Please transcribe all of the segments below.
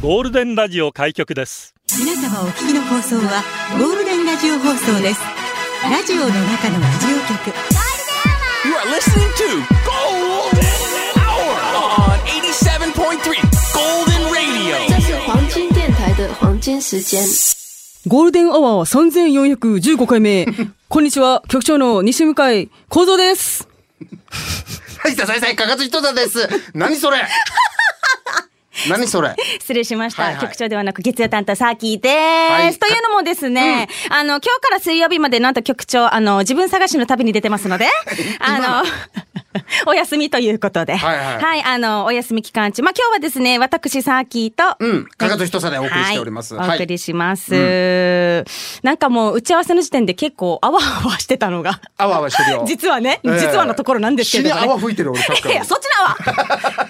ゴールデンラジオ開局です皆様お聞きの放送はゴールデンラジオ放送ですラジオの中のラジオ局 You are listening to Golden Hour on 87.3 Golden Radio. 这是黄金电台的黄金时间。ゴールデンアワー3415回目。こんにちは、局長の西向井幸三です。はい、ささいさい、かかつひとさんです。何それ？何それ？失礼しました。はいはい局長ではなく月曜担当サーキーです。はいというのもですね、あの、今日から水曜日までなんと局長、あの、自分探しの旅に出てますので、あの、お休みということで。はいはいあの、お休み期間中。まあ、今日はですね、私、サーキーと、うんかかとひとさでお送りしておりますはいはいお送りします。なんかもう、打ち合わせの時点で結構、あわあわしてたのが。あわあわしてるよ。実はね、ええ実はのところなんですけど、ね。死に泡吹いてる俺いや、そっちなわ。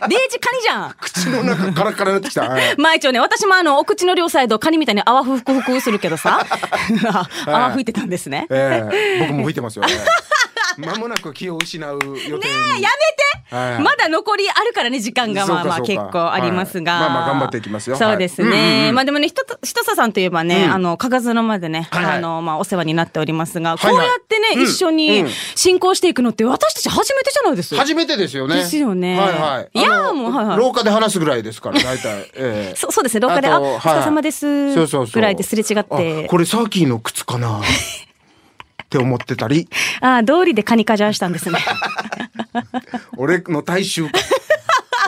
デージカニじゃん。口の中カラカラになってきた。はいまあ一応ね、私もあの、お口の両サイド、カニみたいに泡ふくふくするけどさ、あ 泡吹いてたんですね。ええ僕も吹いてますよね。間もなく気を失う予定に。やめて、はいまだ残りあるからね、時間が。まあまあ結構ありますが。はい。まあまあ頑張っていきますよ。そうですね。はいうんうんうん。まあでもね、ひと、ひとささんといえばね、うん。あの、かがずの間でね、はいはい。あの、まあお世話になっておりますが、はいはい。こうやってね、うん。一緒にうん。進行していくのって私たち初めてじゃないです？初めてですよね。ですよね。はいはい。いやもうはいはい。廊下で話すぐらいですから、大体。ええ。そそうですね、廊下で、あ、とお疲れ様です。ぐらいですれ違って。あこれサーキーの靴かな って思ってたり、ああ、通りでカニカジャーしたんですね。俺の体臭か。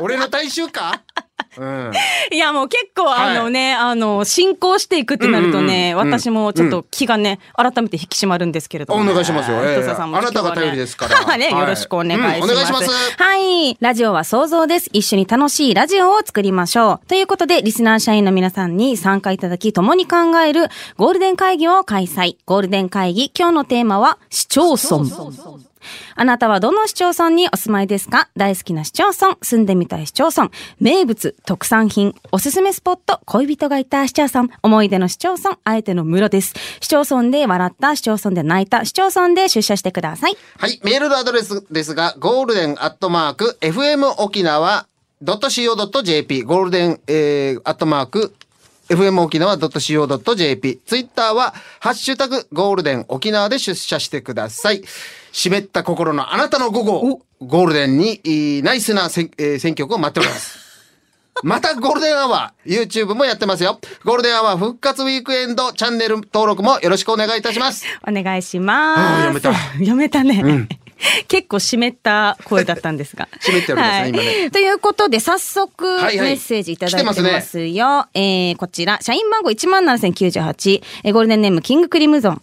俺の体臭か？うん。いや、もう結構はいあのね、あの、進行していくってなるとね、うんうんうん私もちょっと気がね、改めて引き締まるんですけれども、お願いしますよえあなたが頼りですから ね、はいよろしくお願いします。うんお願いしますはい。ラジオは想像です。一緒に楽しいラジオを作りましょう。ということで、リスナー社員の皆さんに参加いただき、共に考えるゴールデン会議を開催。ゴールデン会議、今日のテーマは、市町村。あなたはどの市町村にお住まいですか？大好きな市町村、住んでみたい市町村、名物、特産品、おすすめスポット、恋人がいた市町村、思い出の市町村、あえての村です。市町村で笑った、市町村で泣いた、市町村で出社してください。はい。メールのアドレスですが、ゴールデンアットマーク、FM 沖縄 .co.jp、ゴールデン、えー、アットマーク、FM 沖縄 .co.jp。ツイッターは、ハッシュタグ、ゴールデン沖縄で出社してください。湿った心のあなたの午後、ゴールデンに、いいナイスなせん、えー選曲を待っております。またゴールデンアワー、YouTube もやってますよ。ゴールデンアワー復活ウィークエンドチャンネル登録もよろしくお願いいたします。お願いします。あーやめた やめたね。結構湿った声だったんですが。湿っておりますね今ねということで、早速、はいはいメッセージいただいてます来てますよ。えー、こちら、社員番号17,098、えーゴールデンネーム、キングクリムゾン。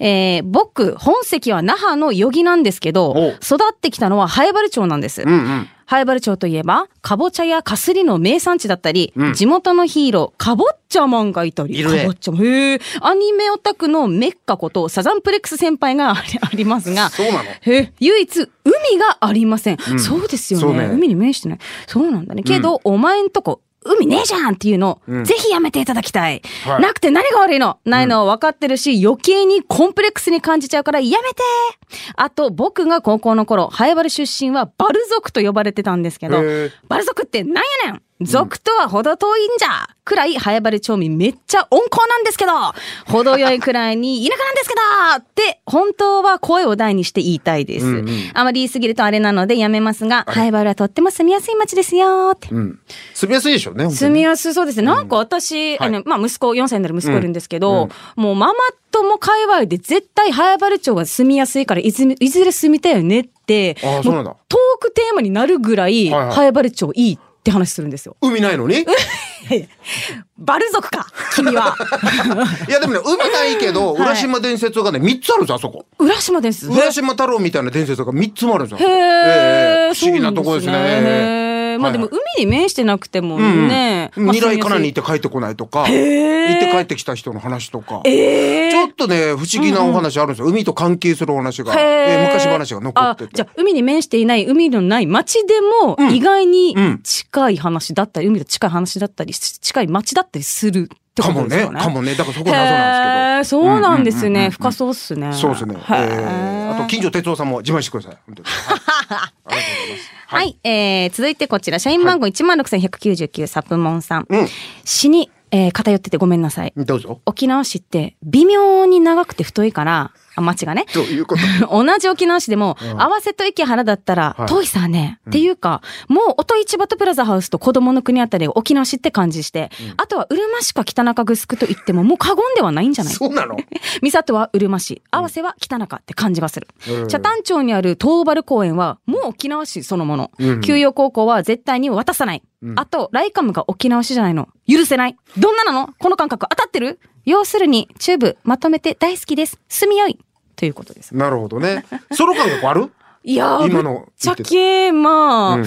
えー、僕、本籍は那覇の余儀なんですけどお、育ってきたのは早原町なんです。うんうん。早原町といえば、かぼちゃやかすりの名産地だったり、うん。地元のヒーロー、かぼっちゃマンがいたり、いるね。かぼっちゃマン。へえ、アニメオタクのメッカことサザンプレックス先輩があ りありますが、そうなの？へえ、唯一、海がありません。そうですよね。そうね。海に面してない。そうなんだね。けど、お前んとこ、海ねえじゃんっていうのを、ん。ぜひやめていただきたい。はい。なくて何が悪いの？ないのは分かってるし、余計にコンプレックスに感じちゃうからやめて。あと、僕が高校の頃、早原出身はバル族と呼ばれてたんですけどバル族ってなんやねん？族とは程遠いんじゃくらい早原町民めっちゃ温厚なんですけど程よいくらいに田舎なんですけどって本当は声を大にして言いたいです。うんうんあまり言い過ぎるとあれなのでやめますが、早原はとっても住みやすい町ですよって。うん。住みやすいでしょうね。住みやすそうですね。なんか私、あの、まあ、息子、4歳になる息子いるんですけど、もうママ友界隈で絶対早原町が住みやすいからいずいずれ住みたいよねって、ああそうなんだもトークテーマになるぐらい、はいはい早原町いいって話するんですよ。海ないのに？いバル族か君は。やでもね、海ないけど、浦島伝説がね、3つあるんですよ、あそこ。浦島です。浦島太郎みたいな伝説が3つもあるんですよ。へえええ不思議なとこですね。まあでも海に面してなくてもうんね。まあ未来からに行っ住て帰ってこないとか、行っーて帰ってきた人の話とか。ちょっとね、不思議なお話あるんですよ。海と関係するお話が。えー昔話が残ってて。あじゃあ海に面していない海のない町でもうん意外にうん近い話だったり、海と近い話だったり近い町だったりするってかもねことですよね。かもね。だからそこ謎なんですけど。そうなんですね。深そうっすね。そうですね。へえあと、近所哲夫さんも自慢してください。本当にはい、えー、続いてこちら、社員番号16,199サプモンさん。うん死に、えー、偏っててごめんなさい。どうぞ。沖縄市って微妙に長くて太いから、あ、町がね。どういうこと？同じ沖縄市でも、合わせと池原だったらはい、遠いさね、っていうか、もう音市場とプラザハウスと子供の国あたりが沖縄市って感じして、あとはうるま市か北中城と言ってももう過言ではないんじゃない？そうなの？三里はうるま市、合わせは北中って感じがする。うん北谷町にある東原公園はもう沖縄市そのもの。うん休養高校は絶対に渡さない。あと、ライカムが沖縄市じゃないの。許せない。どんななの？この感覚当たってる？要するに、チューブまとめて大好きです。住みよい。ということです。なるほどね。ソロ感覚ある？いやー、今のぶっちゃけ、まあ、うん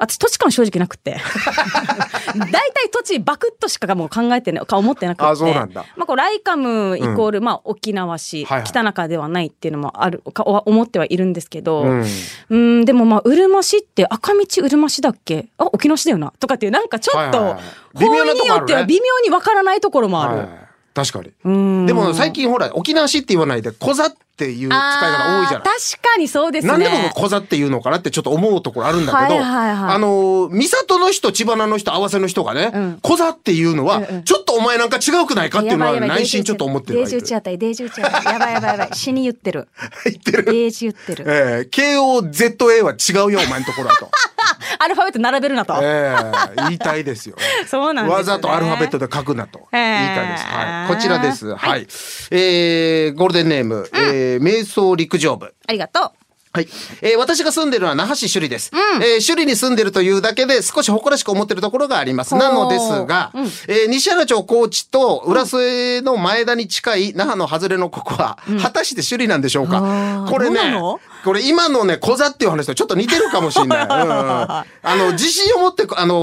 私土地感正直なくって。大体土地バクッとしかもう考えてね、か思ってなくって。あそうなんだまあこうライカムイコール、まあ沖縄市、はいはい北中ではないっていうのもある、か思ってはいるんですけど、うんうん、でもまあ、うるま市って赤道うるま市だっけ？あ、沖縄市だよな。とかっていう、なんかちょっと、はいはい方によっては微妙にわからないところもある。はい確かに。うんでも最近ほら、沖縄市って言わないで、小座っていう使い方多いじゃない確かにそうですね。なんで僕小座っていうのかなってちょっと思うところあるんだけど、はいはいはいあのー、三里の人、千葉の人、合わせの人がね、うん小座っていうのは、うんうんちょっとお前なんか違うくないかっていうのは内心ちょっと思ってるデージ打ち当たり、デージ打ち当たり。やばいやばいやばい。死に言ってる。言ってる。デージ言ってる。えー、KOZA は違うよ、お前のところだと。アルファベット並べるなと。えー、言いたいですよ。そうなんねわざとアルファベットで書くなと。言いえーたいです。はい。こちらです。はい。えー、ゴールデンネーム、えー、瞑想陸上部。ありがとう。はい。えー私が住んでるのは那覇市首里です。えー首里に住んでるというだけで少し誇らしく思ってるところがあります。なのですが、えー西原町高知と浦添の前田に近い那覇の外れのここは、果たして首里なんでしょうあかーこれねこれ今のね、小座っていう話とちょっと似てるかもしれない。うんうんあの、自信を持って、あの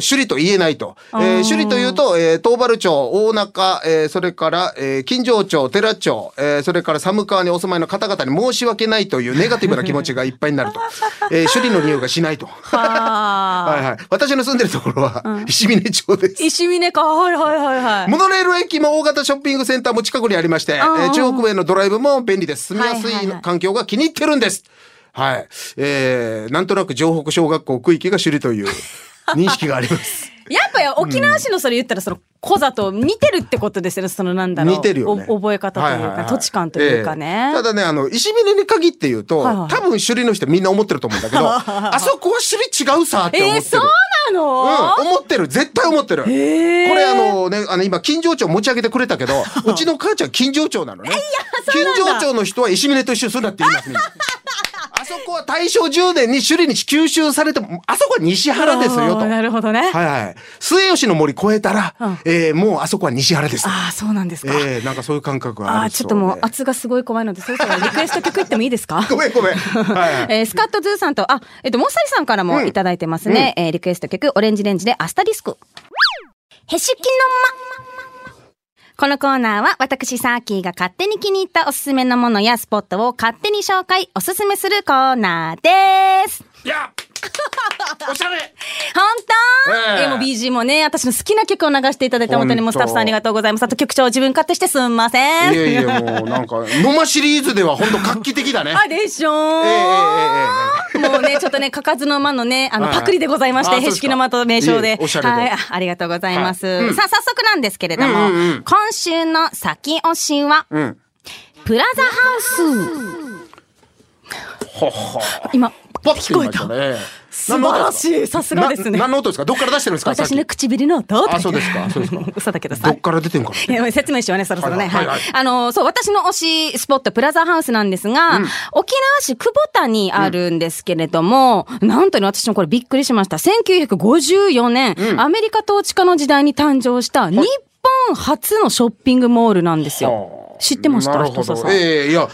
ー首里と言えないと。えー首里というと、えー東原町、大中、えーそれから、えー金城町、寺町、えーそれから寒川にお住まいの方々に申し訳ないというネガティブな気持ちがいっぱいになると。えー首里の匂いがしないと。は はいはい。私の住んでるところは、石峰町です。石峰か。はいはいはいはい。モノレール駅も大型ショッピングセンターも近くにありまして、えー中国へのドライブも便利です。住みやすい環境が気に入ってるんです。はい。えー、なんとなく城北小学校区域が首里という 認識があります。やっぱり沖縄市のそれ言ったらその小座と似てるってことですよね。そのなんだろう。似てるよね。お覚え方というか、はははは土地感というかね。ええただね、あの、石峰に限って言うと、はいはい多分首里の人みんな思ってると思うんだけど、あそこは首里違うさって思ってる。えー、そうなの、うん、思ってる。絶対思ってる。これあのね、あの今、金城町持ち上げてくれたけど、うちの母ちゃん金城町なのね。金城町の人は石峰と一緒にするなって言いますみんなあそこは大正10年に首里に吸収されても、あそこは西原ですよと。なるほどね。はいはい。末吉の森越えたら、うんえーもうあそこは西原です。ああ、そうなんですか。えーなんかそういう感覚がああ、ちょっともうで圧がすごい怖いので、そろそろリクエスト曲いってもいいですか？ごめんごめん。はいはい。えースカットズーさんと、あ、えっと、モッサリさんからもいただいてますね。えーリクエスト曲、オレンジレンジでアスタリスク。へしきの間。このコーナーは私サーキーが勝手に気に入ったおすすめのものやスポットを勝手に紹介、おすすめするコーナーです。いや おしゃれ本当、えええもう BG もね、私の好きな曲を流していただいて、本当にもうスタッフさんありがとうございます。あと曲調自分勝手してすんません。いやいや、もうなんか、ノマシリーズでは本当 画期的だね。あ、でしょー、えええええもうね、ちょっとね、かかずの間のね、あの、パクリでございまして、へしきの間と名称いで。えおしゃれではい、あありがとうございます。はいうんさあ、早速なんですけれども、うんうんうん今週の先推しは。プラザハウス。今、パッと聞こえた。ね。素晴らしい。さすがですねな。何の音ですかどっから出してるんですか私の唇の音あそうですかそうですか嘘だけどきどっさ。から出てんか説明しようね、そろそろね。はいあの、そう、私の推しスポット、プラザハウスなんですが、沖縄市久保田にあるんですけれども、なんとね、私もこれびっくりしました。1954年、アメリカ統治下の時代に誕生した日本初のショッピングモールなんですよ。知ってましたなるほど。人佐さん。ええいや、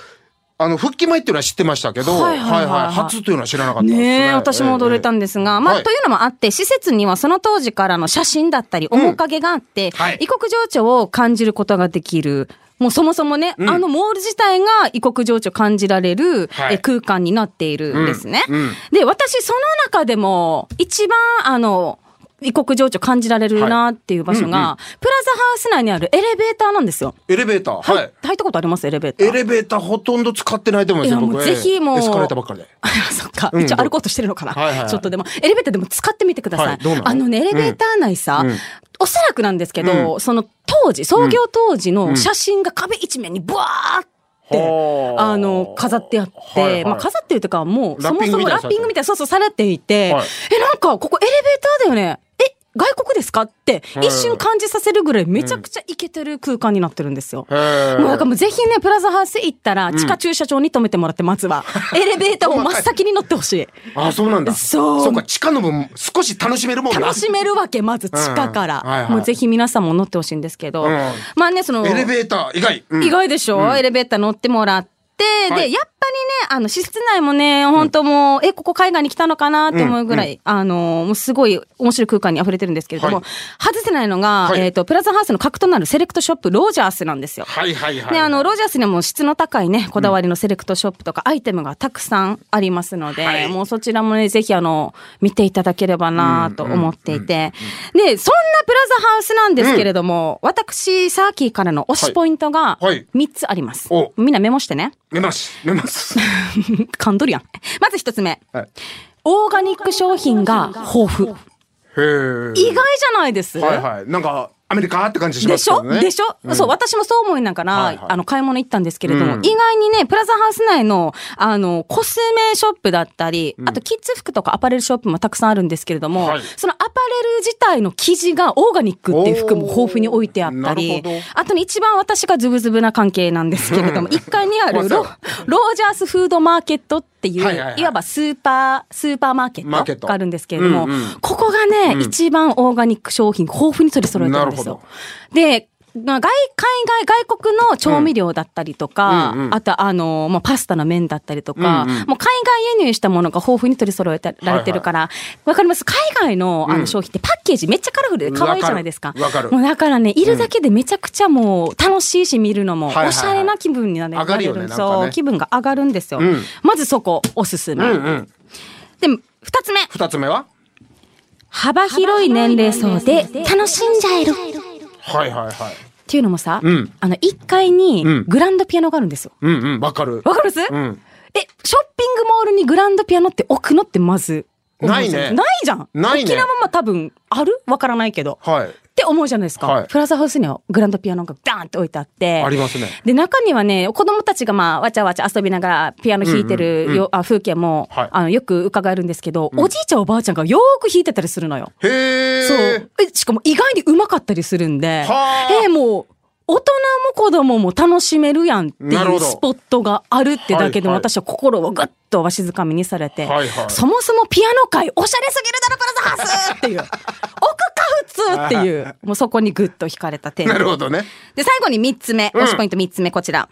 あの、復帰前っていうのは知ってましたけど、はいはいはいはい。初というのは知らなかったですね。ねえ、私も驚いたんですが、まあ、はい。というのもあって、施設にはその当時からの写真だったり、面影があって、はい。異国情緒を感じることができる。もうそもそもね、あのモール自体が異国情緒感じられる、はい。え空間になっているんですね。で、私その中でも一番あの、異国情緒感じられるなっていう場所が、はいうんうんプラザハウス内にあるエレベーターなんですよ。エレベーター。はい。入入ったことあります？エレベーター。エレベーターほとんど使ってないと思いますよ。いやもう僕ぜひもうエスカレーターばっかりで。そっか。うん一応歩こうとしてるのかな。はいはいはいちょっとでも、エレベーターでも使ってみてください。はいどうなの？あのね、エレベーター内さ、うんおそらくなんですけど、その当時、創業当時の写真が壁一面にブワーって、はああの、飾ってあって、はいはいまあ飾ってるとか、もう、そもそもラッピングみたいなラッピングみたいな、そうそうされていて、はいえ、なんか、ここエレベーターだよね。え、外国ですか？って、一瞬感じさせるぐらいめちゃくちゃイケてる空間になってるんですよ。もうなんかもうぜひね、プラザハウス行ったら、地下駐車場に止めてもらって、まずは。エレベーターを真っ先に乗ってほしい。あ、そうなんだ。そうそうか、地下の分少し楽しめるもんな。楽しめるわけ、まず地下から。うんはいはいもうぜひ皆さんも乗ってほしいんですけど。うんまあね、その、エレベーター、意外。うん意外でしょ、エレベーター乗ってもらって、はいで、やっぱりね、あの、施設内もね、本当もう、え、ここ海外に来たのかなって思うぐらい、あの、もうすごい面白い空間に溢れてるんですけれども、はい外せないのが、はいえっ、と、プラザハウスの核となるセレクトショップ、ロージャースなんですよ。はいはいはい。で、あの、ロジャースにはもう質の高いね、こだわりのセレクトショップとかアイテムがたくさんありますので、はいもうそちらもね、ぜひあの、見ていただければなと思っていて。で、そんなプラザハウスなんですけれども、私、サーキーからの推しポイントがはいはい3つあります。おみんなメモしてね。メます。メます。噛んどるやん。まず1つ目。はい。オーガニック商品が豊富。へえ。意外じゃないですはいはい。なんか、アメリカって感じしまですしょけどね。でしょ、そう、私もそう思いながら、はいはい。あの、買い物行ったんですけれども、うん。意外にね、プラザハウス内の、あの、コスメショップだったり、あとキッズ服とかアパレルショップもたくさんあるんですけれども、はい。そのアパレル自体の生地がオーガニックっていう服も豊富に置いてあったりあとね、一番私がズブズブな関係なんですけれども、1階にあるロロージャースフードマーケットっていう、はいはいはい。いわばスーパー、スーパーマーケットがあるんですけれども、うんうん。ここがね、一番オーガニック商品豊富に取り揃えてるんですよ。で、まあ外、海外、外国の調味料だったりとか、うんうんあとあの、まあ、パスタの麺だったりとか、うんうんもう海外輸入したものが豊富に取り揃えてられてるから、わ、かります？海外のあの商品ってパッケージめっちゃカラフルで可愛いじゃないですか。わかかるもうだからね、いるだけでめちゃくちゃもう楽しいし見るのも、はいはいはいおしゃれな気分になれるよねなれなんかねそう、気分が上がるんですよ。うんまずそこ、おすすめ。うんうん。で、二つ目。二つ目は？幅広い年齢層で楽しんじゃえる。はいはいはい。っていうのもさ、うんあの、1階にうんグランドピアノがあるんですよ。うんうん、わかる。わかります、うん。え、ショッピングモールにグランドピアノって置くのってまずないねないじゃん。ないね沖縄もまあ多分ある？わからないけど。はい。って思うじゃないですか。はいプラザハウスにはグランドピアノがダーンって置いてあって。ありますね。で、中にはね、子供たちがまあ、わちゃわちゃ遊びながらピアノ弾いてるよ、あ風景も、はいあの、よく伺えるんですけど、おじいちゃんおばあちゃんがよーく弾いてたりするのよ。へえ。そう。えしかも意外に上手かったりするんで、はあえーもう、大人も子供も楽しめるやんってないうスポットがあるってだけでも私は心をぐっとわしづかみにされて、はいはい。そもそもピアノ界おしゃれすぎるだろプラザハウスっていう、奥か普通っていう、もうそこにぐっと惹かれた点。なるほどね。で、最後に3つ目、うん。推しポイント3つ目、こちら。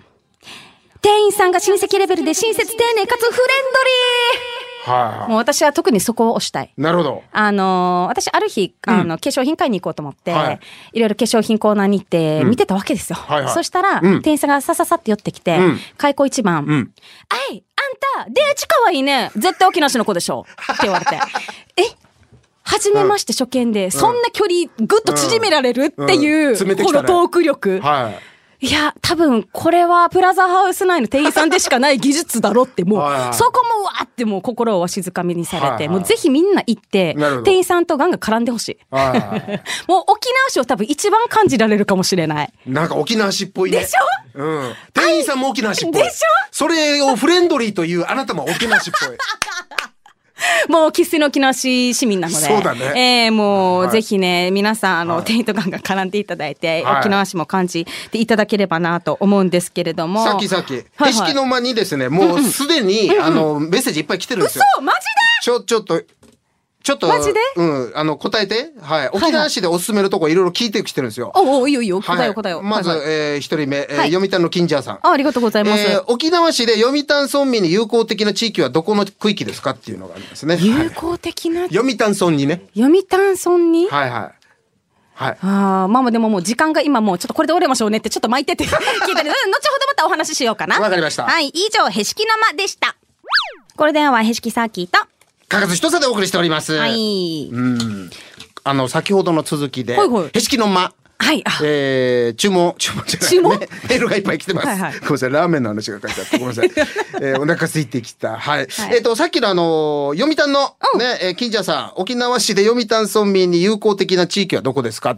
店員さんが親戚レベルで親切丁寧かつフレンドはいはリーもう私は特にそこを推したい。い。なるほど。あのー私、ある日、あの、化粧品買いに行こうと思って、はいい、ろいろ化粧品コーナーに行って、見てたわけですよ。はいはいそしたら、うん店員さんがさささって寄ってきて、うん開口一番、うん。あい、あんた、デーチかわいいね。絶対沖縄市の子でしょ。って言われて。え初めまして初見で、そんな距離ぐっと縮められるっていう、このトーク力。はい。いや、多分、これはプラザハウス内の店員さんでしかない技術だろって、もう はいはい、そこもわーってもう心をわしづかみにされて、はいはいもうぜひみんな行って店員さんとガンガン絡んでほしい。はいはい。もう沖縄市を多分一番感じられるかもしれない。なんか沖縄市っぽいね。でしょ？うん。店員さんも沖縄市っぽい。でしょ？それをフレンドリーというあなたも沖縄市っぽい。もう生粋の沖縄市市民なので。そうだね。ええもう、はいぜひね、皆さん、あの、はい。店員とガンガン絡んでいただいて、はい。沖縄市も感じていただければなと思うんですけれども。さっきさっき、はいはい。景色の間にですね、もうすでに、あの、メッセージいっぱい来てるんですよ。嘘マジちょ、ちょっと、ちょっと、マジで？うん、あの、答えて。はい。沖縄市でおすすめのとこいろいろ聞いてきてるんですよ。でおおいいよいいよ。答えはいよ答えよ。まず、はいはいえー一人目、えーはい読谷の金蛇さん。あありがとうございます。えー沖縄市で読谷村民に友好的な地域はどこの区域ですかっていうのがありますね。は有い効的な、読谷村にね。読谷村に、はいはい。はい。ああ、まあまあでももう時間が今もうちょっとこれで折れましょうねってちょっと巻いてて 聞いてる。うん後ほどまたお話ししようかな。わかりましたはい、以上、へしきの間でした。これではへしきサーキーと、かかず一つでお送りしております。はい。うん。あの、先ほどの続きで、はいはいへしきの間。はい。あえー、注文、注文じゃない、注文？ね、メールがいっぱい来てます。はいはいごめんなさい、ラーメンの話が書いてあって、ごめんなさい。えー、お腹空いてきた。はい。えっ、と、さっきのあのー読谷の、ね、えー金者さん、沖縄市で読谷村民に友好的な地域はどこですか？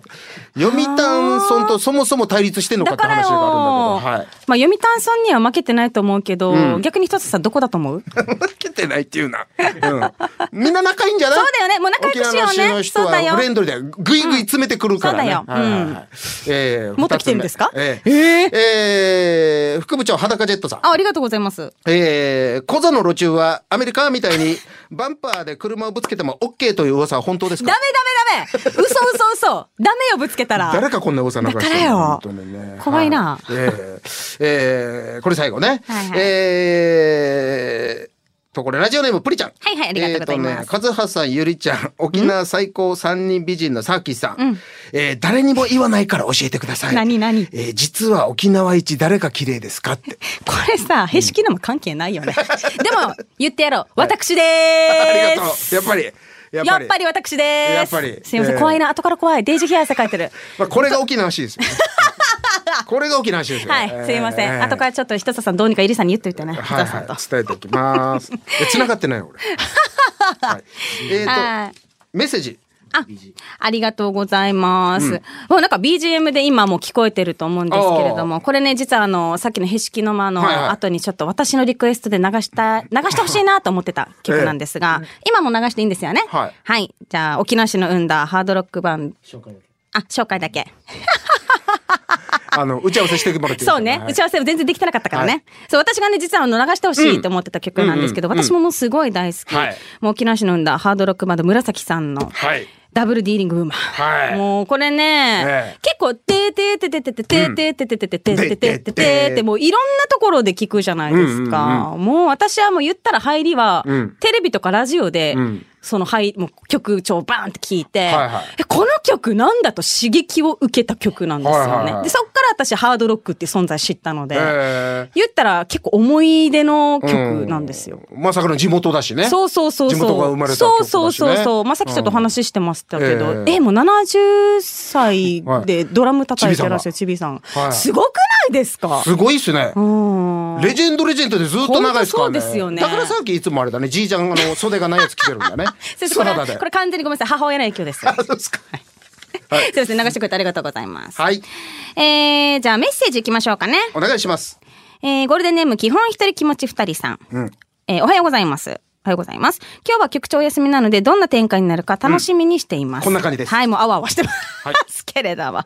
読谷村とそもそも対立してんのかって話があるんだけど、はい。まあ、読谷村には負けてないと思うけど、うん逆に一つさんどこだと思う？負けてないっていうな。うん。みんな仲いいんじゃない？そうだよねもう仲良くしようね沖縄の市の人そうだよはフレンドリーでぐいぐい詰めてくるからね。うんそうだよはいはいはい。えー もっと来てるんですか？えー。えー？副部長裸ジェットさん。あ、ありがとうございます。えー、コザの路中はアメリカみたいに バンパーで車をぶつけても OK という噂は本当ですか？ダメダメダメ。嘘嘘嘘。ダメよ、ぶつけたら。誰かこんな噂流してるよ。ね。怖いな。はい。えーえーこれ最後ね。はいはい。えーと、これ、ラジオネーム、プリちゃん。はいはいありがとうございますえーとね、カズハさん、ゆりちゃん、沖縄最高三人美人のサーキーさん。えー誰にも言わないから教えてください。何何？えー実は沖縄一誰か綺麗ですかって。これさ、へしきのも関係ないよね。でも、言ってやろう。私でありーがとう。す。やっぱり。ややっぱり私でーす。やっぱりすいません、えー怖いな。後から怖い。デイジーヒア汗かいてる。まあ、これが沖縄市ですよ、ね。これが沖縄市ですよ。はい、すいません。えー後からちょっとひとささんどうにかイリさんに言っといてね。はい伝えておきます。え、繋がってないよ、俺。はい。えっ、はいと、メッセージ。あ、ありがとうございます。もうなんか BGM で今も聞こえてると思うんですけれども、これね、実はあの、さっきのへしきの間の後にちょっと私のリクエストで流した、流してほしいなと思ってた曲なんですが、今も流していいんですよね？はいはい。じゃあ、沖縄市の生んだハードロックバンド。あ、紹介だけ。あの、打ち合わせしてもらってそうね。打ち合わわせ全然できてなかったからね。はいそう、私がね、実はあの流してほしいと思ってた曲なんですけど、うんうんうん私ももうすごい大好き。はいもう沖縄市の生んだハードロックバンド紫さんの。はい。ダブルディーリングウーマン。はいもうこれね、ええ結構、てーてーてーてーてーてーてーてーてーてーてーてーてーてーてーてーてーてもういろんなところで聞くじゃないですか。もう私はもう言ったら入りはうん、テレビとかラジオでうん、その入もう曲調バーンって聞いて、はいはいえこの曲なんだと刺激を受けた曲なんですよね。はいはいはいで、そっから私ハードロックっていう存在知ったので、え言ったら結構思い出の曲ーなんですよ。うんまさかの地元だしね。そうそうそうそう。地元が生まれた曲だしねそうそうそうそう。まあ、さっきちょっと話してましたけど、うんえええもう70歳でドラム叩いてらっしゃるちびさん。はいすごくない？ですか？すごいっすね。うん。レジェンドレジェンドでずっと長いですからね。そうですよねだからさっきいつもあれだね、じいちゃんあの袖がないやつ着てるんだね。これ。これ完全にごめんなさい。母親の影響です。あそうですか。すいません。流してくれてありがとうございます。はい。えー、じゃあメッセージいきましょうかね。お願いします。えー、ゴールデンネーム基本一人気持ち二人さん。うん。えーおはようございます。おはようございます。今日は局長お休みなので、どんな展開になるか楽しみにしています。こんな感じですはい、もうあわあわしてます。けれども。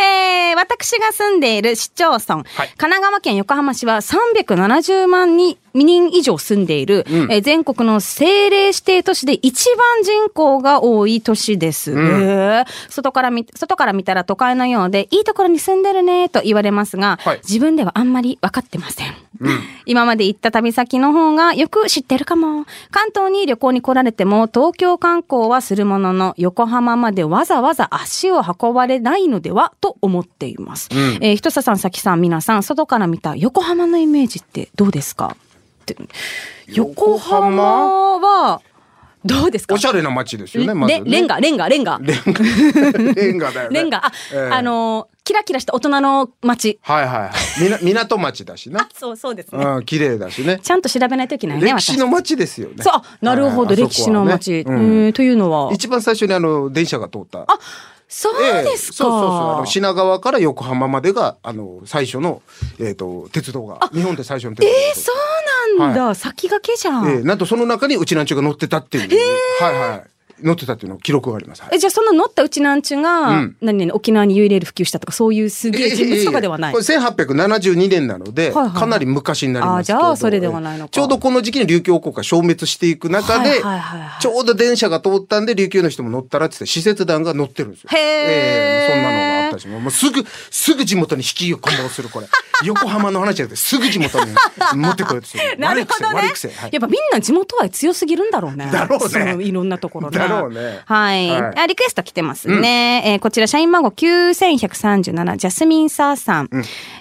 えー、私が住んでいる市町村、神奈川県横浜市は370万人人以上住んでいる、うんえー全国の政令指定都市で一番人口が多い都市です。んへー外から見、外から見たら都会のようで、いいところに住んでるねと言われますが、はい自分ではあんまり分かってません。今まで行った旅先の方がよく知ってるかも。関東に旅行に来られても東京観光はするものの横浜までわざわざ足を運ばれないのではと思っています。えー、ひとささん、さきさん、皆さん、外から見た横浜のイメージってどうですか？横浜？はどうですか？おしゃれな街ですよね、まず、ね。レレンガ、レンガ、レンガ。レンガ。だよね。レンガ、あ、ええあのーキラキラした大人の街。はいはいはい。みな 港町だしな。そうそうですね。うん、綺麗だしね。ちゃんと調べないといけないね、歴史の街ですよね。そう、あなるほど、はいはい歴史の街。うんえーというのは？一番最初にあの、電車が通った。あ、そうええですか。そうそうそう。あの品川から横浜までが、あの、最初の、えっ、と、鉄道が。日本で最初の鉄道えー、そうなんだ、先駆けじゃん。ええなんとその中にうちなんちゅうが乗ってたっていう。はいはい。乗ってたっていうの記録があります。はい。え、じゃあその乗ったうちなんちゅが、うん。何々沖縄に U レール普及したとかそういうすげえ人物とかではない？これ1872年なので、はいはいかなり昔になりますけどあじゃあそれではないのか。ちょうどこの時期に琉球王国が消滅していく中で、ちょうど電車が通ったんで琉球の人も乗ったらってって使節団が乗ってるんですよ。へー。ええそんなのがもうもうすぐすぐ地元に引き込もうするこれ 横浜の話じゃなくてすぐ地元に持ってこようとする なるほどねはいやっぱみんな地元愛強すぎるんだろうね。だろうねいろんなところね。だろうねはい。はいあリクエスト来てますね。えーこちら、社員番号9137、ジャスミンサーさん。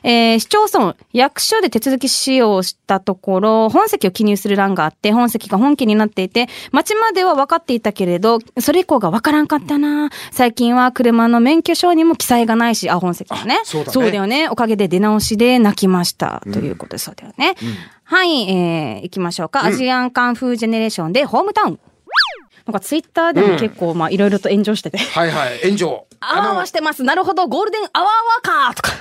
えー市町村、役所で手続きしようとしたところ、本籍を記入する欄があって、本籍が本家になっていて、町までは分かっていたけれど、それ以降が分からんかったな。最近は車の免許証にも記載替えがないし、あ、本籍はね。あそうだねだよね。おかげで出直しで泣きました。ということで、そうだよね。はい、えー、行きましょうか。 ASIAN KUNG-FU GENERATION でホームタウン。なんかツイッターでも結構、まあ、いろいろと炎上してて。はいはい、炎上。あわあわしてます。なるほど。ゴールデンアワーアワーかとか。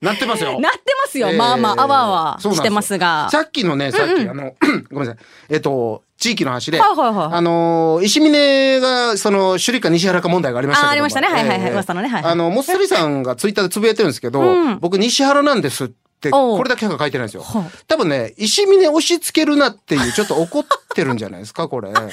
なってますよ。なってますよ。えーまあまあ、あわあわしてますが。さっきのね、さっき、あの、ごめんなさい。えっと、地域の話で、はいはいはい。あの、石峰が、その、首里か西原か問題がありましたけども。あありましたね。はいはいはい。噂のね。はいはい。あの、もっさりさんがツイッターでつぶやいてるんですけど、うん。僕西原なんですって、これだけしか書いてないんですよはあ。多分ね、石峰押し付けるなっていう、ちょっと怒ってるんじゃないですか、これ。あ、なる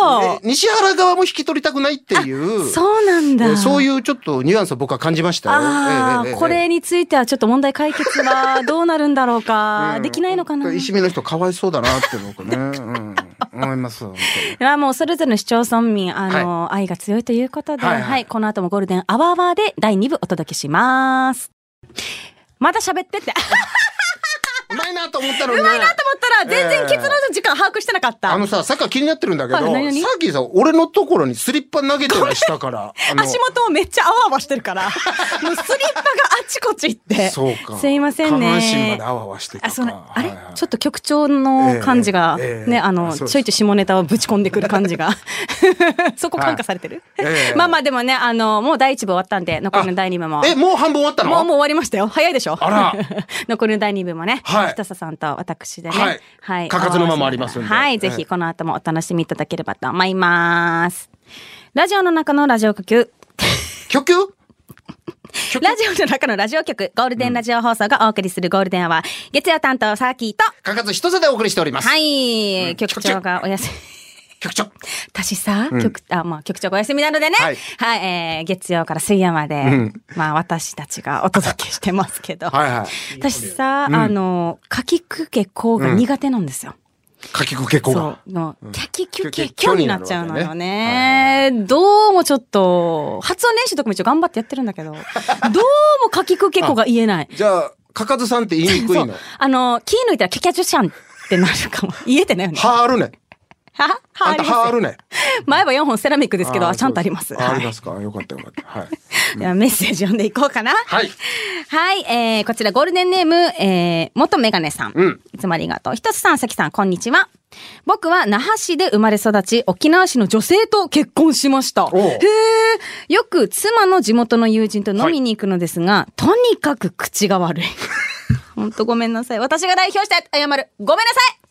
ほど。え西原側も引き取りたくないっていう、そうなんだ。えそういうちょっとニュアンスを僕は感じましたよ。あこれについてはちょっと問題解決はどうなるんだろうか。うんできないのかな。い石見の人かわいそうだなって僕ね、うん、思います。本当に や、もうそれぞれの市町村民、あの、愛が強いということで、ははいこの後もゴールデンアワーワーで第2部お届けします。まだ喋ってって。うまいなと思ったのにね。と思ったら、全然結論の時間把握してなかった。あのさ、さっきから気になってるんだけど、さっきさ、俺のところにスリッパ投げてない下から。足元もめっちゃあわあわしてるから、もうスリッパがあちこち行って。そうか。すいませんね。下半身まであわあわして。あ、その、あれ、ちょっと局長の感じが、ね、あの、ちょいちょい下ネタをぶち込んでくる感じが。そこ感化されてる、まあまあでもね、あの、もう第一部終わったんで、残りの第二部も。え、もう半分終わったの？もう、もう終わりましたよ。早いでしょ？あら 残りの第二部もね、はいひとささんと私でね。はいはい。かかずの間もありますんではい。ぜひこの後もお楽しみいただければと思います。ラジオの中のラジオ局。曲 ラジオの中のラジオ局、ゴールデンラジオ放送がお送りするゴールデンは、月曜担当、サーキーと、かかず一つでお送りしております。はい、うん局長がお休み。局長。私さ、局、あ、まあ、局長がお休みなのでね。ははいい。えー、月曜から水曜まで、んまあ、私たちがお届けしてますけど。はいはい。私さ、あの、かきくけこうが苦手なんですよ。かきくけこそがう。。の、キャキキュケキキョになっちゃうのよね。どうもちょっと、発音練習とかも一応頑張ってやってるんだけど、どうもかきくけこが言えない。じゃあ、かかずさんって言いにくいの？そう。あの、気抜いたらキャキャチュシャンってなるかも。言えてないよね。はあるね。ははあんたはあるね。前歯4本セラミックですけど、ちゃんとあります。ありますか。よかったよかった。はい。ではメッセージ読んでいこうかな。はい。はい、えー、こちらゴールデンネーム、えー、元メガネさん。うんいつもありがとう。ひとつさん、さきさん、こんにちは。僕は那覇市で生まれ育ち、沖縄市の女性と結婚しました。へえ。よく妻の地元の友人と飲みに行くのですが、とにかく口が悪い。ほんとごめんなさい。私が代表して謝る。ごめんなさい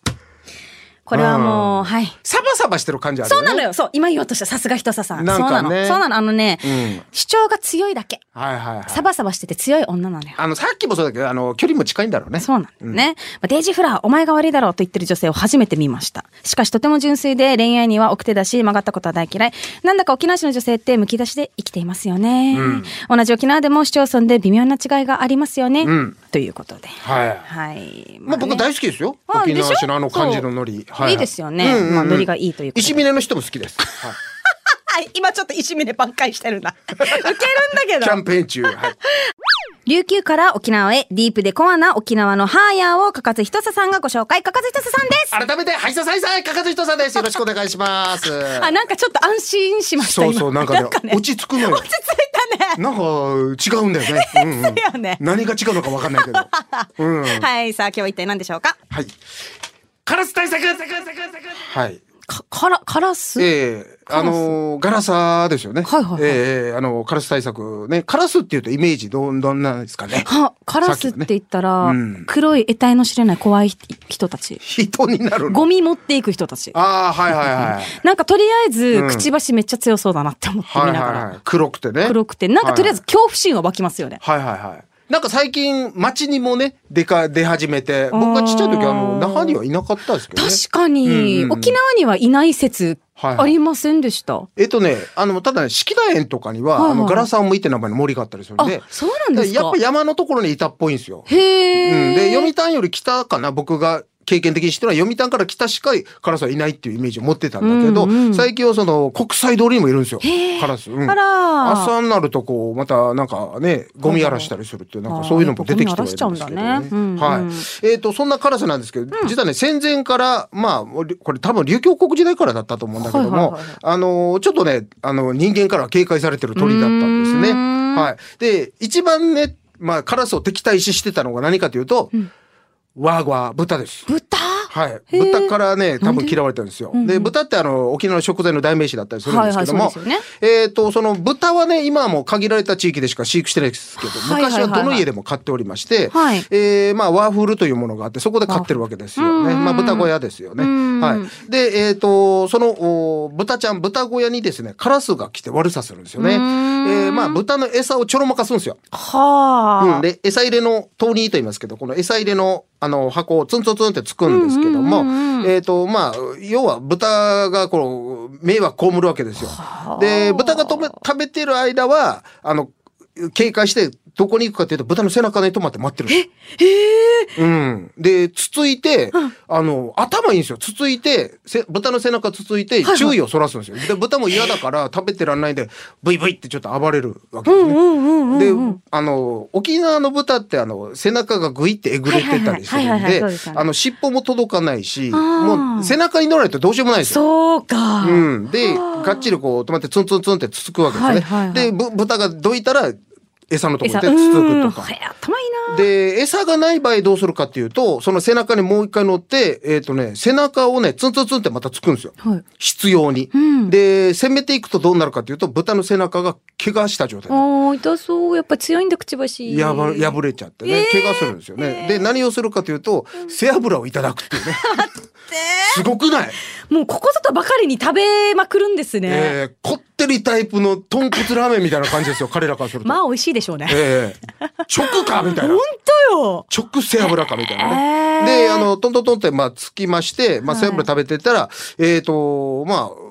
これはもう、はい。サバサバしてる感じあるよね。そうなのよ。そう。今言おうとした。さすがひとささん。なんかねそうなの。そうなの。あのね、うん主張が強いだけ。はいはいはい。サバサバしてて強い女なのよ。あの、さっきもそうだけど、あの、距離も近いんだろうね。そうなんだよね。まあデイジーフラワー、お前が悪いだろうと言ってる女性を初めて見ました。しかしとても純粋で恋愛には奥手だし、曲がったことは大嫌い。なんだか沖縄市の女性って剥き出しで生きていますよね。同じ沖縄でも市町村で微妙な違いがありますよね。んということで。はい。はい。まあ僕大好きですよ。あ沖縄市のあの感じのノリ。はいはいいですよね。うんうんうんまあノリがいいという。石峰の人も好きです。はいはい、今ちょっと石峰挽回してるな。ウケるんだけど。キャンペーン中。はい。琉球から沖縄へディープでコアな沖縄のハーヤーをかかずひとささんがご紹介。かかずひとささんです。改めて、はいささいさい、かかずひとさんです。よろしくお願いします。あ、なんかちょっと安心しました。そうそう、なんかね、落ち着くのよ。落ち着いたね。なんか、違うんだよね。うんうん何が違うのかわかんないけど。うん。はい、さあ今日は一体何でしょうか？はい。カラス対策はい。か、から、カラス？ええあのーガラサですよね。はいはいはいええあの、カラス対策ね。カラスっていうとイメージどん、どんなんですかね？は、カラスって言ったら、うん黒い得体の知れない怖い人たち。人になるの？ゴミ持っていく人たち。ああ、はいはいはい。なんかとりあえず、うんくちばしめっちゃ強そうだなって思ってはい見ながら。はいはい。黒くてね。黒くて、なんかとりあえず恐怖心は湧きますよね。はいはいはい。なんか最近街にもね、出か、出始めて、僕がちっちゃい時あの、那覇にはいなかったですけどね。確かに、うんうんうん沖縄にはいない説はいはいありませんでした？えっとね、あの、ただね、式田園とかには、はいはいあの、ガラサン向いて名前の森があったりするんあで、、そうなんですか？やっぱ山のところにいたっぽいんですよ。へえ、うん。で、読谷より北かな、僕が経験的にしては、読谷から北しかカラスはいないっていうイメージを持ってたんだけど、うんうん最近はその、国際通りにもいるんですよ。カラス。うん。朝になるとこう、またなんかね、ゴミ荒らしたりするっていう、なんかそういうのも出てきてはいるんですけどね。うんうんはい。えっと、そんなカラスなんですけど、実はね、戦前から、まあ、これ多分琉球国時代からだったと思うんだけどもはいはいはいはい、あの、ちょっとね、あの、人間からは警戒されてる鳥だったんですね。はい。で、一番ね、まあ、カラスを敵対視してたのが何かというと、ワーゴワ豚です。豚？はい。豚からね、多分嫌われてるんですよ。で、豚ってあの、沖縄の食材の代名詞だったりするんですけども、えっ、と、その豚はね、今はもう限られた地域でしか飼育してないですけど、昔はどの家でも飼っておりまして、はいえーまあ、ワーフルというものがあって、そこで飼ってるわけですよね。まあ、豚小屋ですよね。んはい。で、えっ、と、その、お豚ちゃん、豚小屋にですね、カラスが来て悪さするんですよね。えーまあ、豚の餌をちょろまかすんですよ。はあ。うん、で餌入れの豆乳と言いますけどこの餌入れのあの箱をツンツンツンってつくんですけども、えっ、とまあ要は豚がこう迷惑被るわけですよ。で豚が食べてる間はあの警戒してどこに行くかというと豚の背中に止まって待ってるんですうん。で、つついて、あの、頭いいんですよ。つついて、せ豚の背中つついて、注意をそらすんですよ。で、豚も嫌だから食べてらんないんで、ブイブイってちょっと暴れるわけですね。で、あの、沖縄の豚って、あの、背中がグイってえぐれてたりするんであの、尻尾も届かないし、もう背中に乗らないとどうしようもないんですよ。そうか。うん。で、がっちりこう止まってツンツンツンってつつくわけですね。で、ぶ豚がどいたら、餌のところ餌でつつくうんとか。いいな。で、餌がない場合どうするかっていうと、その背中にもう一回乗って、えっ、とね、背中をね、ツンツンツンってまたつくんですよ。はい必要に。んで、攻めていくとどうなるかっていうと、豚の背中が怪我した状態で。ああ、痛そう。やっぱ強いんだ、くちばし。やば破れちゃってね、怪我するんですよね。で、何をするかというと、背脂をいただくっていうね。すごくない？もうここぞとばかりに食べまくるんですね。えー、こってりタイプの豚骨ラーメンみたいな感じですよ、彼らからすると。まあ美味しいでしょうね。ええ直かみたいな本。当よ。直背脂かみたいなね。へーで、あの、トントントンって、まあ、つきまして、まあ、背脂食べてたら、えっ、と、まあ、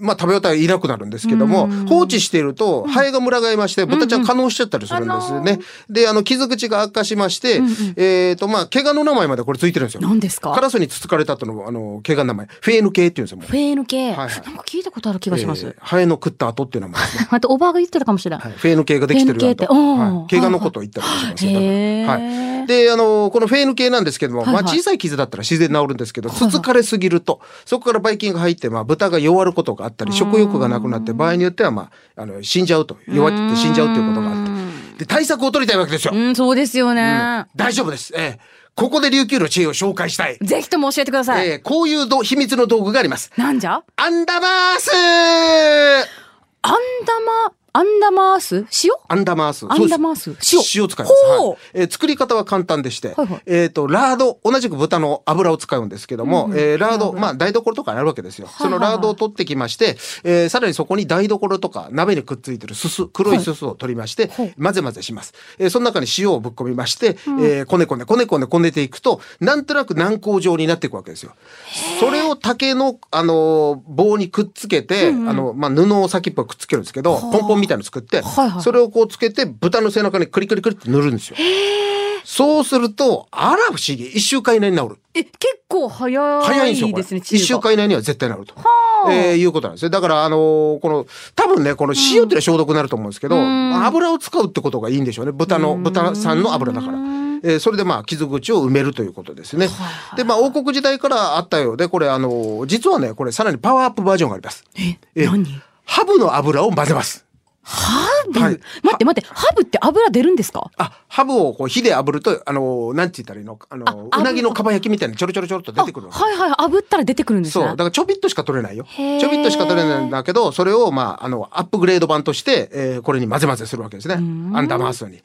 まあ、食べ終わったらいなくなるんですけども、放置していると、ハエが群がいまして、豚ちゃん可能しちゃったりするんですよね。で、あの、傷口が悪化しまして、えっ、と、まあ、怪我の名前までこれついてるんですよ。何ですか？カラスにつつかれた後の、あの、怪我の名前。フェーヌ系っていうんですよ。フェーヌ系？なんか聞いたことある気がします。えーハエの食った後っていう名前ですね。あと、おばあが言ってたかもしれない。はい、フェーヌ系ができてるフェーヌ系ってとおーはい、怪我のことを言ったりもしますはい。で、あの、このフェーヌ系なんですけども、はいはいまあ小さい傷だったら自然に治るんですけど、つつかれすぎると、そこからばい菌が入って、まあ豚が弱ることがあったり、食欲がなくなって、場合によっては、まあ、あの、死んじゃうと、弱って死んじゃうということがあって。で、対策を取りたいわけですよ。うん、そうですよね。大丈夫です。ええここで琉球の知恵を紹介したい。ぜひとも教えてください。ええこういうど秘密の道具があります。なんじゃ？アンダマースアンダマ、アンダマース？塩？アンダマース。アンダマース。塩。塩使います。はい。えー作り方は簡単でして、はいはい。えっ、と、ラード、同じく豚の油を使うんですけども、えーラード、まあ、台所とかにあるわけですよ。そのラードを取ってきまして、えーさらにそこに台所とか鍋にくっついてるすす、黒いすすを取りまして、混ぜ混ぜします。えーその中に塩をぶっ込みまして、えーこねこねこねこねこねていくと、なんとなく軟膏状になっていくわけですよ。それを竹の、あのー棒にくっつけて、あの、まあ、布を先っぽにくっつけるんですけど、ポンポンみたいなの作って、はいはいそれをこうつけて、豚の背中にクリクリクリって塗るんですよ。そうすると、あら不思議。一週間以内に治る。え、結構早早いんですね、一週間以内には絶対治ると。えーいうことなんですね。だから、あのーこの、多分ね、この塩っていうのは消毒になると思うんですけど、油を使うってことがいいんでしょうね。豚の、豚さんの油だから。えーそれでまあ、傷口を埋めるということですね。で、まあ、王国時代からあったようで、これ、あのー実はね、これ、さらにパワーアップバージョンがあります。え、え何？ハブの油を混ぜます。ハブ、はい待って待って、ハブって油出るんですか？あ、ハブをこう火で炙ると、あの、なんて言ったらいいの？あの、あうなぎのかば焼きみたいにちょろちょろちょろっと出てくるの。はいはい、炙ったら出てくるんですそう。ね。だからちょびっとしか取れないよ。ちょびっとしか取れないんだけど、それを、まあ、あの、アップグレード版として、えーこれに混ぜ混ぜするわけですね。アンダーマースに。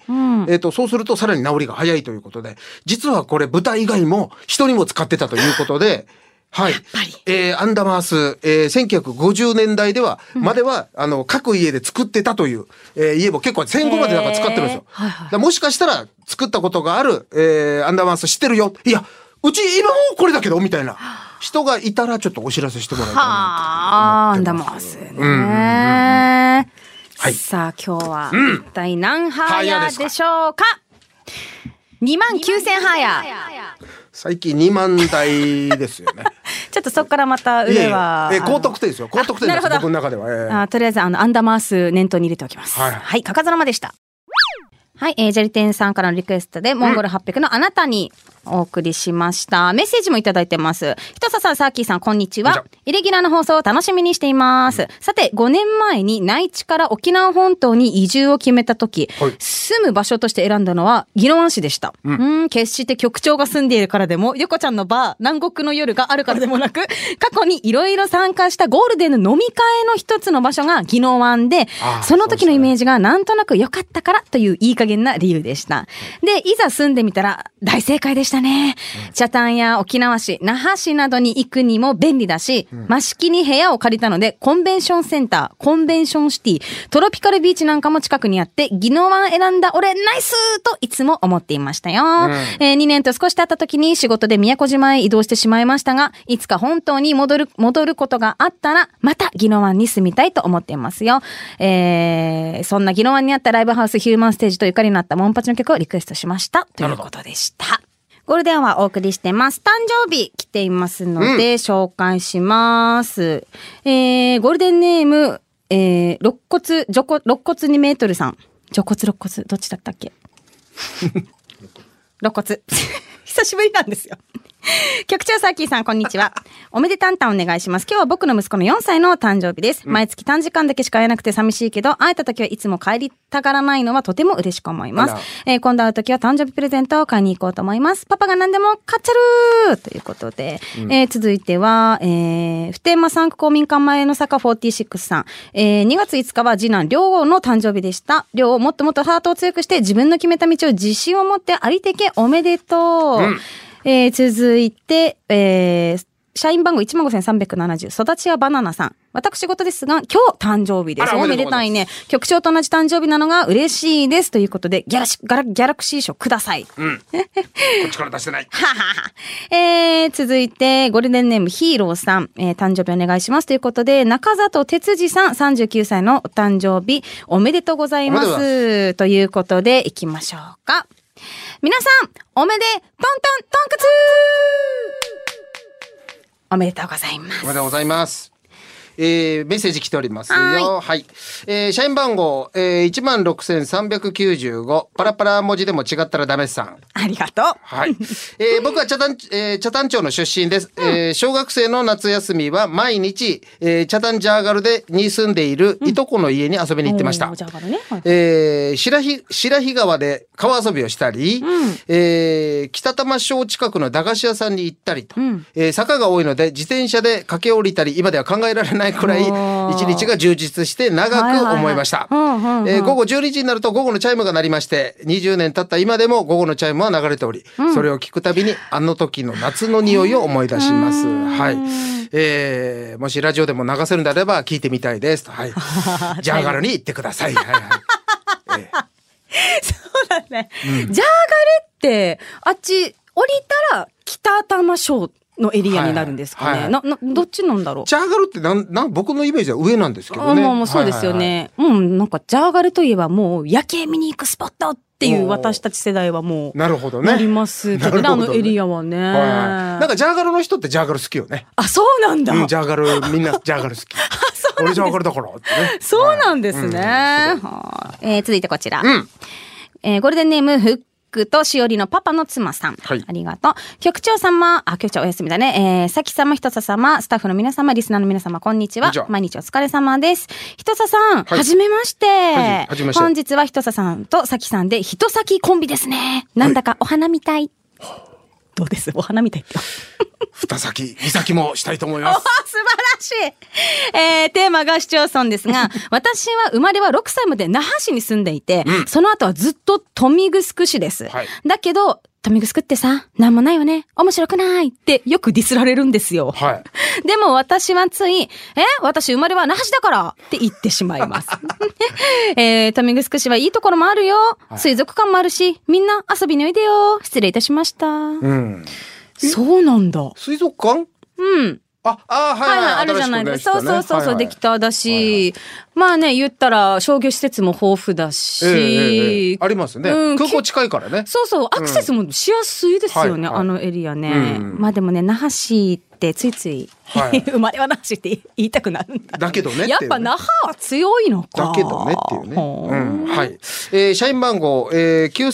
えっ、と、そうするとさらに治りが早いということで、実はこれ豚以外も人にも使ってたということで、はい。えーアンダマース、えー1950年代では、までは、あの、各家で作ってたという、えー家も結構戦後までなんか使ってるんですよ。はいはいもしかしたら作ったことがある、えーアンダーマース知ってるよ。いや、うち今もうこれだけど、みたいな人がいたらちょっとお知らせしてもらいたいなとはあ、アンダ思ってますマースね。はいさあ、今日は、一体何ハーヤでしょうか ?2 万9000ハーヤ。最近2万台ですよね。ちょっとそこからまた上は。や、えー高得点ですよ。高得点です。僕の中では。えーあとりあえず、あの、アンダーマース念頭に入れておきます。ははいい。かかざらまでした。はい、えー、ジェリテンさんからのリクエストで、モンゴル800のあなたに、お送りしました。メッセージもいただいてます。ひとささん、さっきーさん、こんにちはは。イレギュラーの放送を楽しみにしています。さて、5年前に内地から沖縄本島に移住を決めた時、はい住む場所として選んだのは、宜野湾市でした。うん、決して局長が住んでいるからでも、ゆこちゃんのバー、南国の夜があるからでもなく、過去にいろいろ参加したゴールデンの飲み会の一つの場所が宜野湾でその時のイメージがなんとなく良かったからといういい加減な理由でした。で、いざ住んでみたら大正解でしたね。北谷や沖縄市、那覇市などに行くにも便利だし、真式に部屋を借りたので、コンベンションセンター、コンベンションシティ、トロピカルビーチなんかも近くにあって、宜野湾選んだ俺ナイスといつも思っていましたよ。えー2年と少し経った時に仕事で宮古島へ移動してしまいましたが、いつか本当に戻る、戻ることがあったら、また宜野湾に住みたいと思っていますよ。えー、そんな宜野湾にあったライブハウスヒューマンステージとゆかりのあったモンパチの曲をリクエストしました。ということでした。ゴールデンはお送りしてます。誕生日来ていますので、紹介します。えー、ゴールデンネーム、えー、肋骨、除骨、肋骨2メートルさん。除骨、肋骨、どっちだったっけ？肋骨。久しぶりなんですよ。局長サーキーさん、こんにちは。おめでたんたんお願いします。今日は僕の息子の4歳の誕生日です。毎月短時間だけしか会えなくて寂しいけど、会えた時はいつも帰りたがらないのはとても嬉しく思います。えー今度会う時は誕生日プレゼントを買いに行こうと思います。パパが何でも買っちゃるということで、えー続いては、えー、普天間産区公民館前の坂46さん。えー2月5日は次男、両王の誕生日でした。両王もっともっとハートを強くして自分の決めた道を自信を持ってありてけおめでとう。えー続いて、えー社員番号15,370、育ちはバナナさん。私事ですが、今日誕生日です。おめでたいね。局長と同じ誕生日なのが嬉しいです。ということで、ギャラシガラギャラクシー賞ください。こっちから出してない。ははは。えー、続いて、ゴールデンネームヒーローさん、えー、誕生日お願いします。ということで、中里哲司さん、39歳のお誕生日、おめでとうございま。おめでとうございということで、行きましょうか。皆さん、おめで、トントン、トンカツおめでとうございますおめ。でとうございます。えー、メッセージ来ておりますよ。ははい。えー、社員番号、えー、16,395。パラパラ文字でも違ったらダメさん。ありがとう。はい。えー、僕は茶谷、えー、茶谷町の出身です。えー、小学生の夏休みは毎日、えー、茶谷ジャーガルでに住んでいるいとこの家に遊びに行ってました。おーじゃあからね。はいえー、白ひ白日川で川遊びをしたり、えー北玉小近くの駄菓子屋さんに行ったりと、えー坂が多いので自転車で駆け下りたり今では考えられないくらい一日が充実して長く思いました。午後12時になると午後のチャイムが鳴りまして20年経った今でも午後のチャイムは流れており、それを聞くたびにあの時の夏の匂いを思い出します。はい。えーもしラジオでも流せるんであれば聞いてみたいです。はい。ジャーガルに行ってください。はいはい。えーそうだね。ジャーガルって、あっち、降りたら北多摩省のエリアになるんですかね。はいはいな、な、どっちなんだろう。ジャーガルってなん、なん、僕のイメージは上なんですけあどね。もうもうそうですよね。うん、なんかジャーガルといえばもう夜景見に行くスポットっていう私たち世代はもう、なるほどね。なりますけどね、あのエリアはね。はいはい。なんかジャーガルの人ってジャーガル好きよね。あ、そうなんだ。うん、ジャーガル、みんなジャーガル好き。俺ジャーガルだからってね。そうなんですね。はいはいえー続いてこちら。うん。えーゴールデンネーム、フックとしおりのパパの妻さん。はいありがとう。局長様、あ、局長お休みだね。えー、さき様、ひとさ様、スタッフの皆様、リスナーの皆様、こんにちはこんにちは。毎日お疲れ様です。ひとささん、はいはじめまして。はいはじめまして本日はひとささんとさきさんで、ひとさきコンビですね。なんだかお花みたい。どうです？お花みたい。二先、二先もしたいと思いあます。素晴らしい、えー、テーマが市町村ですが、私は生まれは6歳まで那覇市に住んでいて、その後はずっと豊見城市です。はいだけど、豊見城ってさ、なんもないよね。面白くないってよくディスられるんですよ。はい。でも私はつい、え？私生まれは那覇市だからって言ってしまいます。えー、豊見城市はいいところもあるよ。水族館もあるし、みんな遊びにおいでよ。失礼いたしました。うん。そうなんだ。水族館？うん。あ、あーはいはい。あるじゃないですか。そうそうそうそう、でき。ただし、はいはいまあね、言ったら商業施設も豊富だし、ええええええありますね。うん空港近いからね。そうそう、アクセスもしやすいですよね、はいはいあのエリアね。うんまあでもね、那覇市っってついつい、はい 生まれは那覇市って言いたくなるんだ。だけどねやっぱ那覇は強いのか。だけどねっていうね。ほう、うんはい。えー社員番号、えー、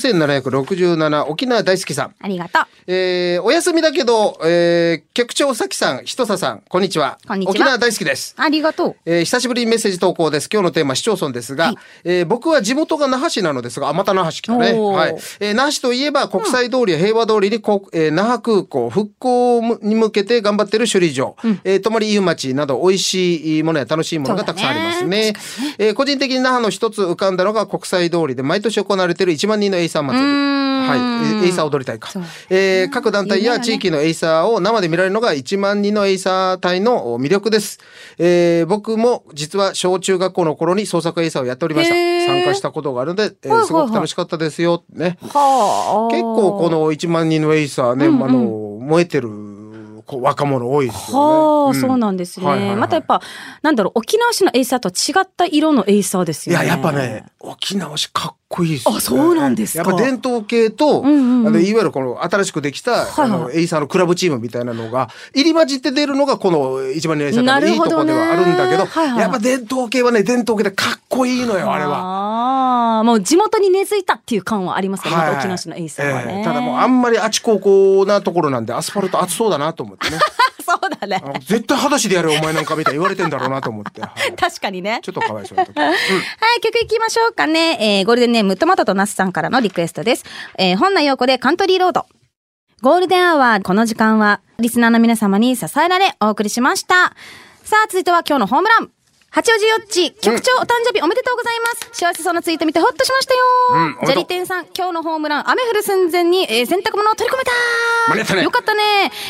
9767沖縄大好きさん。ありがとう。えーお休みだけど、えー局長さきさん、ひとささん、こんにちは。こんにちは沖縄大好きです。ありがとう。えー久しぶりにメッセージ投稿です。今日のテーマ、市町村ですが、えー僕は地元が那覇市なのですが、あ、また那覇市来たね。はい。えー那覇市といえば、国際通りや平和通りにこ、えー那覇空港復興に向けて頑張っている首里城、えー泊湯町など美味しいものや楽しいものがたくさんありますね。えー個人的に那覇の一つ浮かんだのが国際通りで毎年行われている1万人のエイサー祭り。はい。えーエイサー踊り隊か。えー各団体や地域のエイサーを生で見られるのが1万人のエイサー隊の魅力です。えー僕も実は小中学校の頃に創作エイサーをやっておりました。参加したことがあるので、えーすごく楽しかったですよ。ね。はあ。結構この1万人のエイサーね、あの、燃えてるこう若者多いですよはあ、ね。そうなんですね。はいはいはいまたやっぱ、なんだろう、沖縄市のエイサーとは違った色のエイサーですよね。いや、やっぱね、沖縄市かっこいいですよ、ね。あそうなんですかやっぱ伝統系と、んうんうんあのいわゆるこの新しくできた、はいはいあの、エイサーのクラブチームみたいなのが、入り混じって出るのがこの1万人のエイサーなのいいとこではあるんだけど、はいはいやっぱ伝統系はね、伝統系でかっこいいのよ、あれは。ああ、もう地元に根付いたっていう感はありますから、まはいた沖縄市のエイサーはね。ええただもうあんまりあちここなところなんでアスファルト熱そうだなと思ってね。そうだね絶対裸足でやれお前なんかみたいに言われてんだろうなと思って。はい確かにね。ちょっとかわいそうな時。うんはい、曲いきましょうかね。えー、ゴールデンネームトマトとナスさんからのリクエストです。えー、本名陽子でカントリーロード。ゴールデンアワー、この時間は、リスナーの皆様に支えられ、お送りしました。さあ、続いては今日のホームラン。八王子よっち、局長お誕生日おめでとうございます。幸せそうなツイート見てほっとしましたよ。うんジャリテンさん、今日のホームラン、雨降る寸前に、えー洗濯物を取り込めた。間に合ったね。よかったね。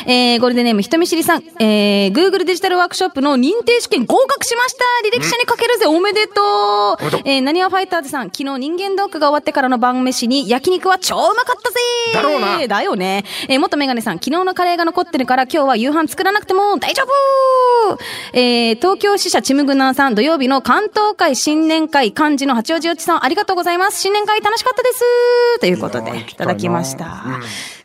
えー、ゴールデンネーム人見知りさん、えー、Google デジタルワークショップの認定試験合格しました。履歴書に書けるぜ、おめでとう。めでとう。えー、なにわファイターズさん、昨日人間ドックが終わってからの晩飯に焼肉は超うまかったぜ。だろうな。だよね。えー、元メガネさん、昨日のカレーが残ってるから今日は夕飯作らなくても大丈夫。えー、東京支社チムグナーさん、土曜日の関東会新年会幹事の八王子よっちさん、ありがとうございます。新年会楽しかったですということで、いただきました。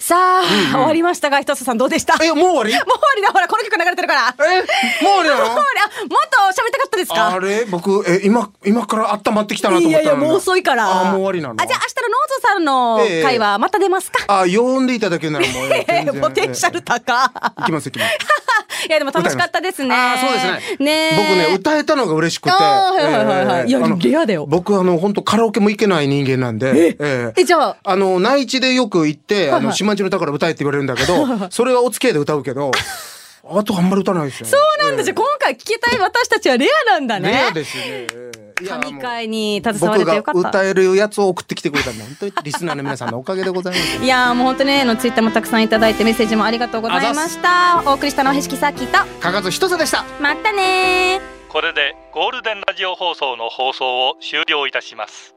さあ、終わりましたが、ひとつさんどうでした？え、もう終わり？もう終わりだ、ほら、この曲流れてるから。え、もう終わりなの？もう終わり。あもっと喋りたかったですか？あれ？僕、え、今、今から温まってきたなと思ったいやいや、もう遅いから。あ、もう終わりなの？あ、じゃあ明日のノーズさんの会はまた出ますか、あ、呼んでいただけるならもう、え 全然。ポテンシャル高。行きます行きます。いや、でも楽しかったですね。あーそうですね。ね僕ね、歌えたのが嬉しくて。あーはいはいはいはい。いやあのレアだよ。僕、あの、本当カラオケも行けない人間なんで。ええじゃあ。あの、内地でよく行って、あの、はいはい。島地の歌から歌えって言われるんだけど、それはお付き合いで歌うけど、あとあんまり歌わないですよね。そうなんだ。じゃあ今回聞きたい私たちはレアなんだね。レアですよね。神回に携われてよかった。僕が歌えるやつを送ってきてくれたんで、本当にリスナーの皆さんのおかげでございます。いやーもう本当ね、あのツイッターもたくさんいただいてメッセージもありがとうございました。お送りしたのはへしきさきと、かかずひとさでした。またねー。これでゴールデンラジオ放送の放送を終了いたします